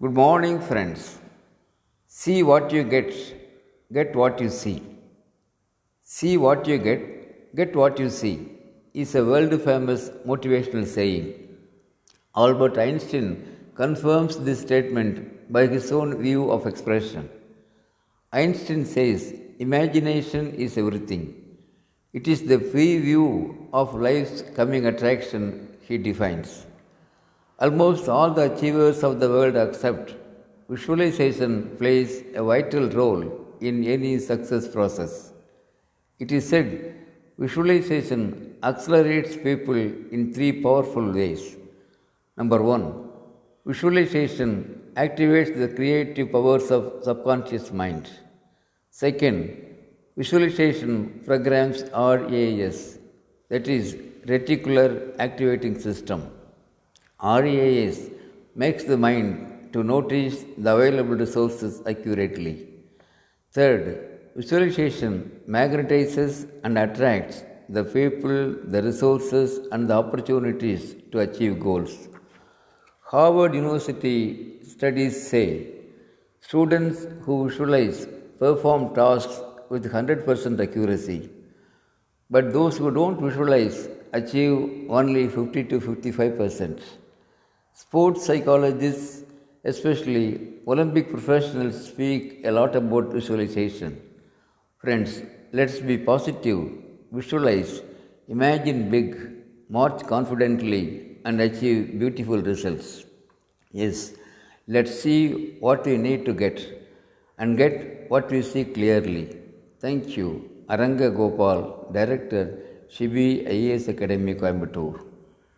Good morning, friends. See what you get, get what you see. See what you get, get what you see is a world famous motivational saying. Albert Einstein confirms this statement by his own view of expression. Einstein says, Imagination is everything. It is the free view of life's coming attraction, he defines. Almost all the achievers of the world accept visualization plays a vital role in any success process. It is said visualization accelerates people in three powerful ways. Number one, visualization activates the creative powers of subconscious mind. Second, visualization programs RAS, that is, reticular activating system. RAS makes the mind to notice the available resources accurately. Third, visualization magnetizes and attracts the people, the resources, and the opportunities to achieve goals. Harvard University studies say students who visualize perform tasks with 100% accuracy, but those who don't visualize achieve only 50 to 55 percent. Sports psychologists, especially Olympic professionals, speak a lot about visualization. Friends, let's be positive, visualize, imagine big, march confidently, and achieve beautiful results. Yes, let's see what we need to get and get what we see clearly. Thank you. Aranga Gopal, Director, Shibi IAS Academy, Coimbatore.